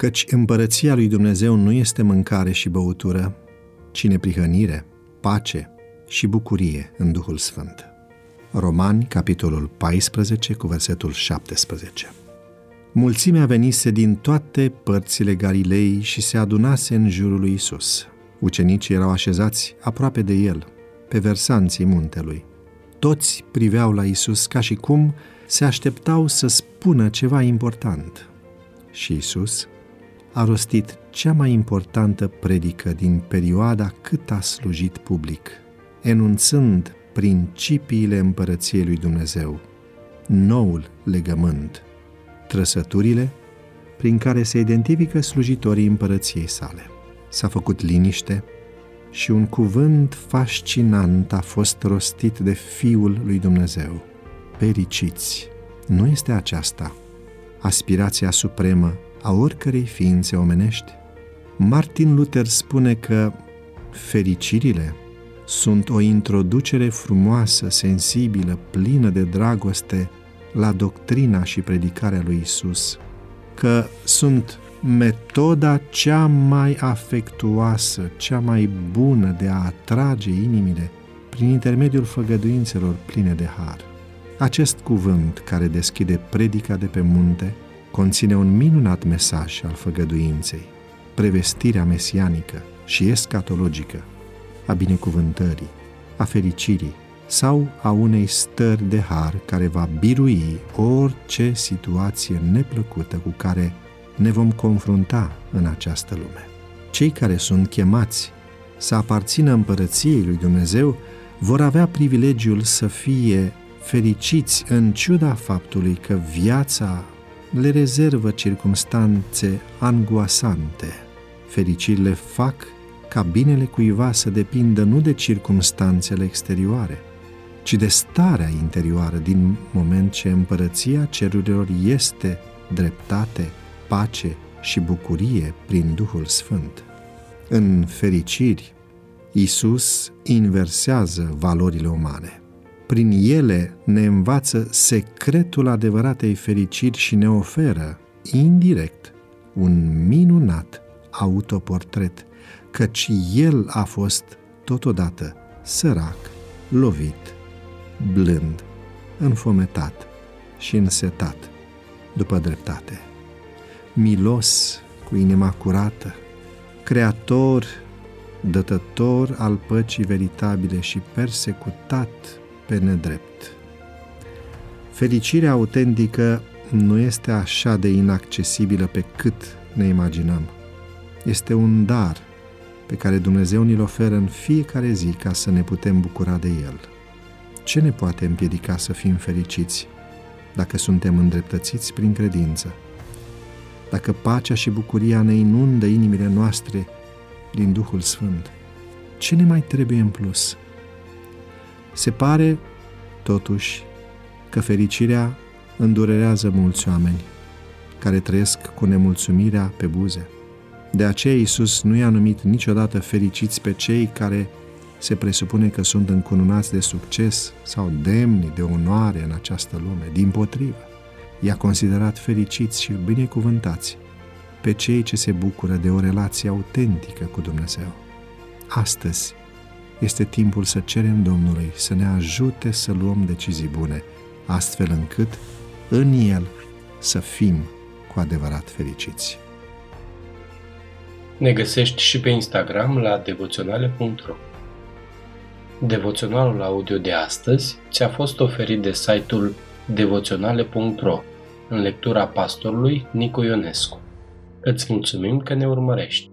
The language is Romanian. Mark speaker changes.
Speaker 1: Căci împărăția lui Dumnezeu nu este mâncare și băutură, ci neprihănire, pace și bucurie în Duhul Sfânt. Romani, capitolul 14, cu versetul 17. Mulțimea venise din toate părțile Galilei și se adunase în jurul lui Isus. Ucenicii erau așezați aproape de el, pe versanții muntelui. Toți priveau la Isus ca și cum se așteptau să spună ceva important. Și Isus a rostit cea mai importantă predică din perioada cât a slujit public, enunțând principiile împărăției lui Dumnezeu, noul legământ, trăsăturile prin care se identifică slujitorii împărăției sale. S-a făcut liniște și un cuvânt fascinant a fost rostit de Fiul lui Dumnezeu. Periciți! Nu este aceasta aspirația supremă a oricărei ființe omenești? Martin Luther spune că fericirile sunt o introducere frumoasă, sensibilă, plină de dragoste la doctrina și predicarea lui Isus, că sunt metoda cea mai afectuoasă, cea mai bună de a atrage inimile prin intermediul făgăduințelor pline de har. Acest cuvânt care deschide predica de pe munte conține un minunat mesaj al făgăduinței, prevestirea mesianică și escatologică a binecuvântării, a fericirii sau a unei stări de har care va birui orice situație neplăcută cu care ne vom confrunta în această lume. Cei care sunt chemați să aparțină împărăției lui Dumnezeu vor avea privilegiul să fie fericiți în ciuda faptului că viața le rezervă circumstanțe angoasante. Fericirile fac ca binele cuiva să depindă nu de circumstanțele exterioare, ci de starea interioară din moment ce împărăția cerurilor este dreptate, pace și bucurie prin Duhul Sfânt. În fericiri, Isus inversează valorile umane. Prin ele ne învață secretul adevăratei fericiri și ne oferă, indirect, un minunat autoportret, căci el a fost totodată sărac, lovit, blând, înfometat și însetat după dreptate. Milos cu inima curată, creator, dătător al păcii veritabile și persecutat pe nedrept. Fericirea autentică nu este așa de inaccesibilă pe cât ne imaginăm. Este un dar pe care Dumnezeu ni-l oferă în fiecare zi ca să ne putem bucura de el. Ce ne poate împiedica să fim fericiți dacă suntem îndreptățiți prin credință? Dacă pacea și bucuria ne inundă inimile noastre din Duhul Sfânt, ce ne mai trebuie în plus? Se pare, totuși, că fericirea îndurerează mulți oameni care trăiesc cu nemulțumirea pe buze. De aceea Iisus nu i-a numit niciodată fericiți pe cei care se presupune că sunt încununați de succes sau demni de onoare în această lume. Din potrivă, i-a considerat fericiți și binecuvântați pe cei ce se bucură de o relație autentică cu Dumnezeu. Astăzi este timpul să cerem Domnului să ne ajute să luăm decizii bune, astfel încât în El să fim cu adevărat fericiți.
Speaker 2: Ne găsești și pe Instagram la devoționale.ro Devoționalul audio de astăzi ți-a fost oferit de site-ul devoționale.ro în lectura pastorului Nicu Ionescu. Îți mulțumim că ne urmărești!